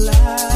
life.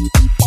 you.